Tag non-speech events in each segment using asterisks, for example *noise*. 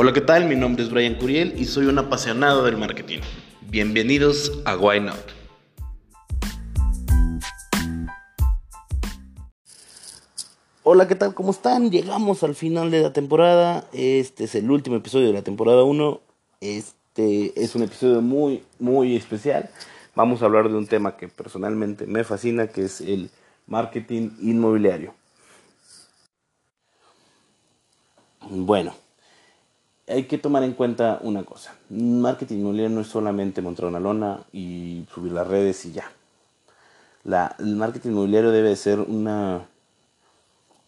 Hola, ¿qué tal? Mi nombre es Brian Curiel y soy un apasionado del marketing. Bienvenidos a Why Not. Hola, ¿qué tal? ¿Cómo están? Llegamos al final de la temporada. Este es el último episodio de la temporada 1. Este es un episodio muy, muy especial. Vamos a hablar de un tema que personalmente me fascina, que es el marketing inmobiliario. Bueno, hay que tomar en cuenta una cosa. Marketing inmobiliario no es solamente montar una lona y subir las redes y ya. La, el marketing inmobiliario debe ser una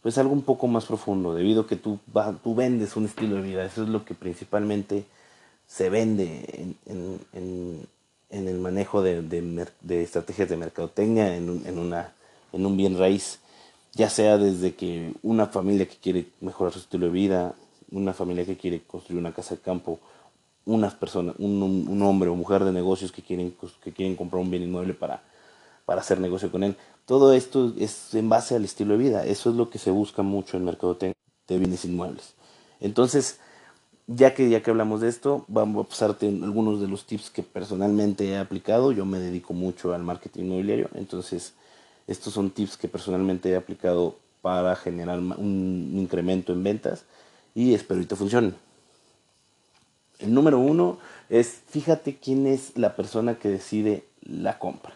pues algo un poco más profundo, debido a que tú, tú vendes un estilo de vida. Eso es lo que principalmente se vende en, el manejo de, estrategias de mercadotecnia en en, en un bien raíz, ya sea desde que una familia que quiere mejorar su estilo de vida, una familia que quiere construir una casa de campo, unas personas, un, un, hombre o mujer de negocios que quieren, que quieren comprar un bien inmueble para, para hacer negocio con él. Todo esto es en base al estilo de vida. Eso es lo que se busca mucho en el mercado de bienes inmuebles. Entonces, ya que, ya que hablamos de esto, vamos a pasarte algunos de los tips que personalmente he aplicado. Yo me dedico mucho al marketing inmobiliario. Entonces, estos son tips que personalmente he aplicado para generar un incremento en ventas y espero que te funcione. El número uno es fíjate quién es la persona que decide la compra.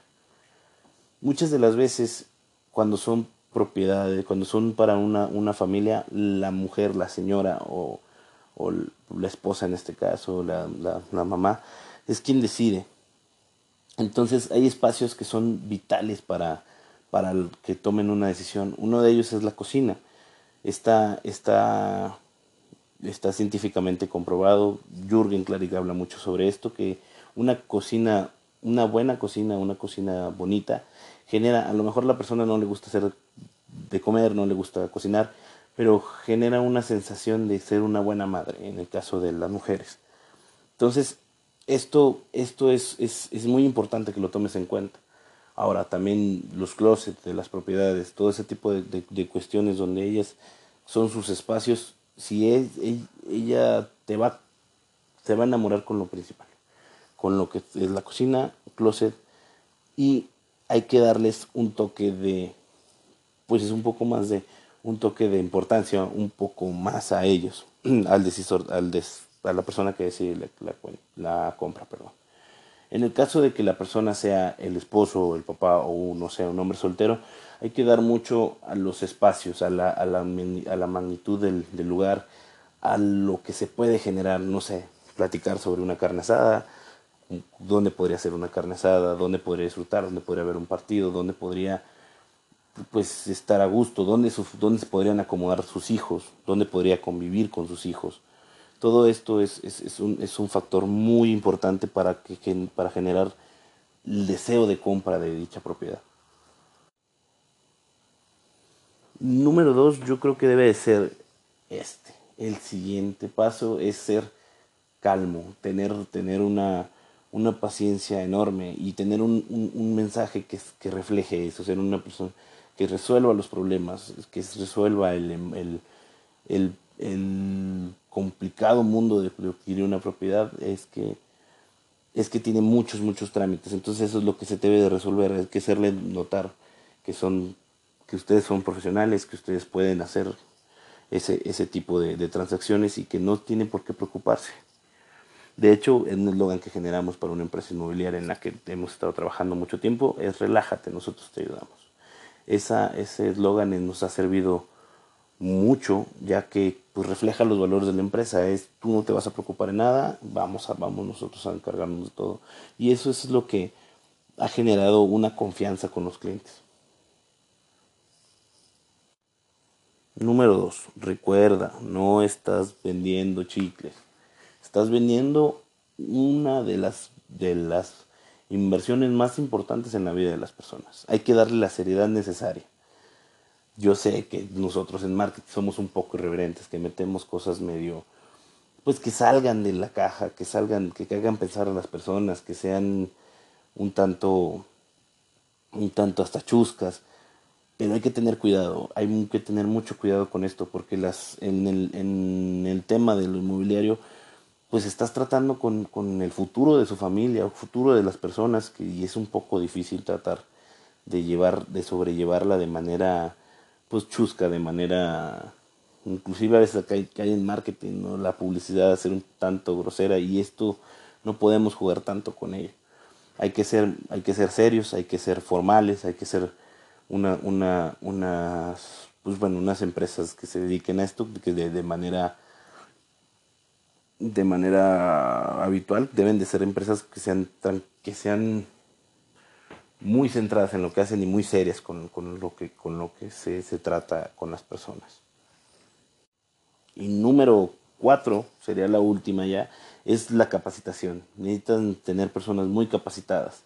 Muchas de las veces cuando son propiedades, cuando son para una, una familia, la mujer, la señora o, o la esposa en este caso, la, la, la mamá, es quien decide. Entonces hay espacios que son vitales para, para que tomen una decisión. Uno de ellos es la cocina. Está, está está científicamente comprobado, Jürgen Klarik habla mucho sobre esto, que una cocina, una buena cocina, una cocina bonita, genera, a lo mejor a la persona no le gusta hacer de comer, no le gusta cocinar, pero genera una sensación de ser una buena madre, en el caso de las mujeres. Entonces, esto, esto es, es, es muy importante que lo tomes en cuenta. Ahora, también los closets de las propiedades, todo ese tipo de, de cuestiones donde ellas son sus espacios si es, ella te va, se va a enamorar con lo principal, con lo que es la cocina, closet, y hay que darles un toque de, pues es un poco más de, un toque de importancia, un poco más a ellos, *clears throat* al decisor, al des, a la persona que decide la, la, compra, perdón. En el caso de que la persona sea el esposo, el papá o no sea un hombre soltero, hay que dar mucho a los espacios, a la, magnitud del, del, lugar, a lo que se puede generar, no sé, platicar sobre una carne asada, dónde podría ser una carne asada, dónde podría disfrutar, dónde podría haber un partido, dónde podría pues estar a gusto, dónde, dónde se podrían acomodar sus hijos, dónde podría convivir con sus hijos. Todo esto es, es, es, un, es un factor muy importante para, que, para generar el deseo de compra de dicha propiedad. Número dos, yo creo que debe de ser este. El siguiente paso es ser calmo, tener, tener una, una paciencia enorme y tener un, un, mensaje que, que, refleje eso, ser una persona que resuelva los problemas, que resuelva el, el, el, el complicado mundo de adquirir una propiedad, es que, es que tiene muchos, muchos trámites. Entonces eso es lo que se debe de resolver, hay que hacerle notar que son que ustedes son profesionales, que ustedes pueden hacer ese, ese tipo de, de transacciones y que no tienen por qué preocuparse. De hecho, en el eslogan que generamos para una empresa inmobiliaria en la que hemos estado trabajando mucho tiempo es relájate, nosotros te ayudamos. Esa, ese eslogan nos ha servido mucho ya que pues, refleja los valores de la empresa. Es tú no te vas a preocupar en nada, vamos, a, vamos nosotros a encargarnos de todo. Y eso es lo que ha generado una confianza con los clientes. Número dos, recuerda, no estás vendiendo chicles. Estás vendiendo una de las, de las inversiones más importantes en la vida de las personas. Hay que darle la seriedad necesaria. Yo sé que nosotros en marketing somos un poco irreverentes, que metemos cosas medio, pues que salgan de la caja, que salgan, que hagan pensar a las personas, que sean un tanto, un tanto hasta chuscas. Pero hay que tener cuidado, hay que tener mucho cuidado con esto, porque las, en, el, en el tema del inmobiliario, pues estás tratando con, con el futuro de su familia, el futuro de las personas, que, y es un poco difícil tratar de llevar, de sobrellevarla de manera pues chusca, de manera inclusive a veces que hay, en marketing, ¿no? la publicidad ser un tanto grosera y esto no podemos jugar tanto con ello. Hay que ser, hay que ser serios, hay que ser formales, hay que ser una, una, unas, pues bueno, unas empresas que se dediquen a esto, que de, de manera de manera habitual deben de ser empresas que sean que sean muy centradas en lo que hacen y muy serias con, con lo que con lo que se, se trata con las personas y número cuatro, sería la última ya, es la capacitación. Necesitan tener personas muy capacitadas,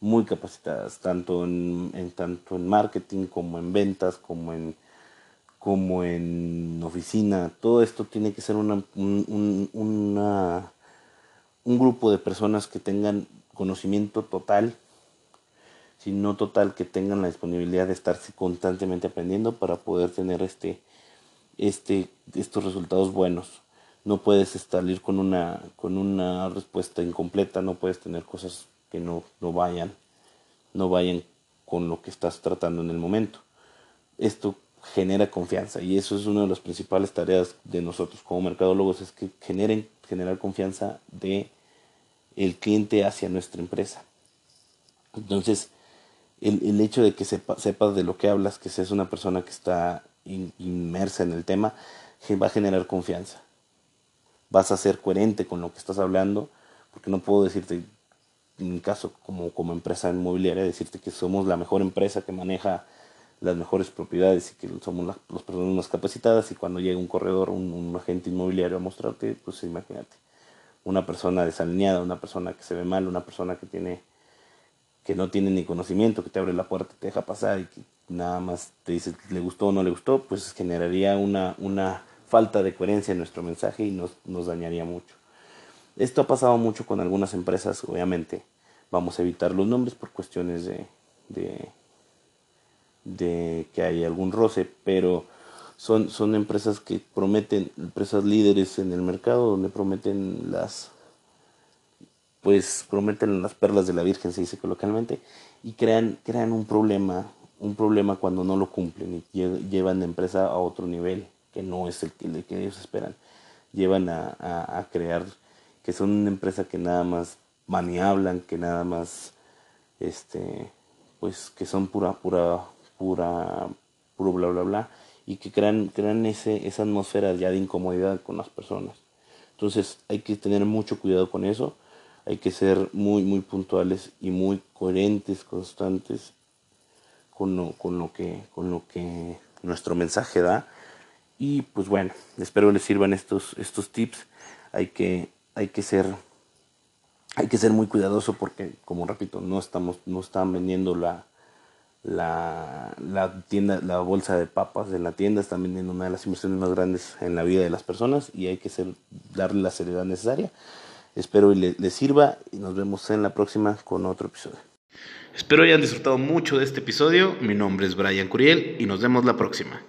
muy capacitadas, tanto en, tanto en marketing como en ventas, como en, como en oficina. Todo esto tiene que ser una, un, un grupo de personas que tengan conocimiento total, si no total, que tengan la disponibilidad de estarse constantemente aprendiendo para poder tener este este, estos resultados buenos. No puedes salir con una, con una respuesta incompleta, no puedes tener cosas que no, no vayan, no vayan con lo que estás tratando en el momento. Esto genera confianza y eso es una de las principales tareas de nosotros como mercadólogos es que generen generar confianza de cliente hacia nuestra empresa entonces el, el hecho de que sepa, sepas de lo que hablas que seas una persona que está inmersa en el tema, va a generar confianza. Vas a ser coherente con lo que estás hablando, porque no puedo decirte, en mi caso como, como empresa inmobiliaria, decirte que somos la mejor empresa que maneja las mejores propiedades y que somos las, personas más capacitadas y cuando llega un corredor, un, un, agente inmobiliario a mostrarte, pues imagínate, una persona desalineada, una persona que se ve mal, una persona que tiene que no tiene ni conocimiento, que te abre la puerta, te deja pasar y nada más te dice le gustó o no le gustó, pues generaría una, una falta de coherencia en nuestro mensaje y nos, nos dañaría mucho. Esto ha pasado mucho con algunas empresas, obviamente. Vamos a evitar los nombres por cuestiones de, de, de que hay algún roce, pero son, son empresas que prometen, empresas líderes en el mercado, donde prometen las pues prometen las perlas de la Virgen, se dice coloquialmente, y crean, crean un problema un problema cuando no lo cumplen y llevan la empresa a otro nivel que no es el que, ellos esperan. Llevan a, a, crear que son una empresa que nada más maniablan, que nada más, este, pues que son pura, pura, pura, puro bla, bla, bla, y que crean, crean ese, esa atmósfera ya de incomodidad con las personas. Entonces hay que tener mucho cuidado con eso, hay que ser muy, muy puntuales y muy coherentes, constantes con lo, con lo, que, con lo que nuestro mensaje da. Y pues bueno, espero les sirvan estos, estos tips. Hay que, hay que ser hay que ser muy cuidadoso porque como repito no estamos no están vendiendo la la, la tienda la bolsa de papas de la tienda están vendiendo una de las inversiones más grandes en la vida de las personas y hay que ser darle la seriedad necesaria espero y les sirva y nos vemos en la próxima con otro episodio Espero hayan disfrutado mucho de este episodio. Mi nombre es Brian Curiel y nos vemos la próxima.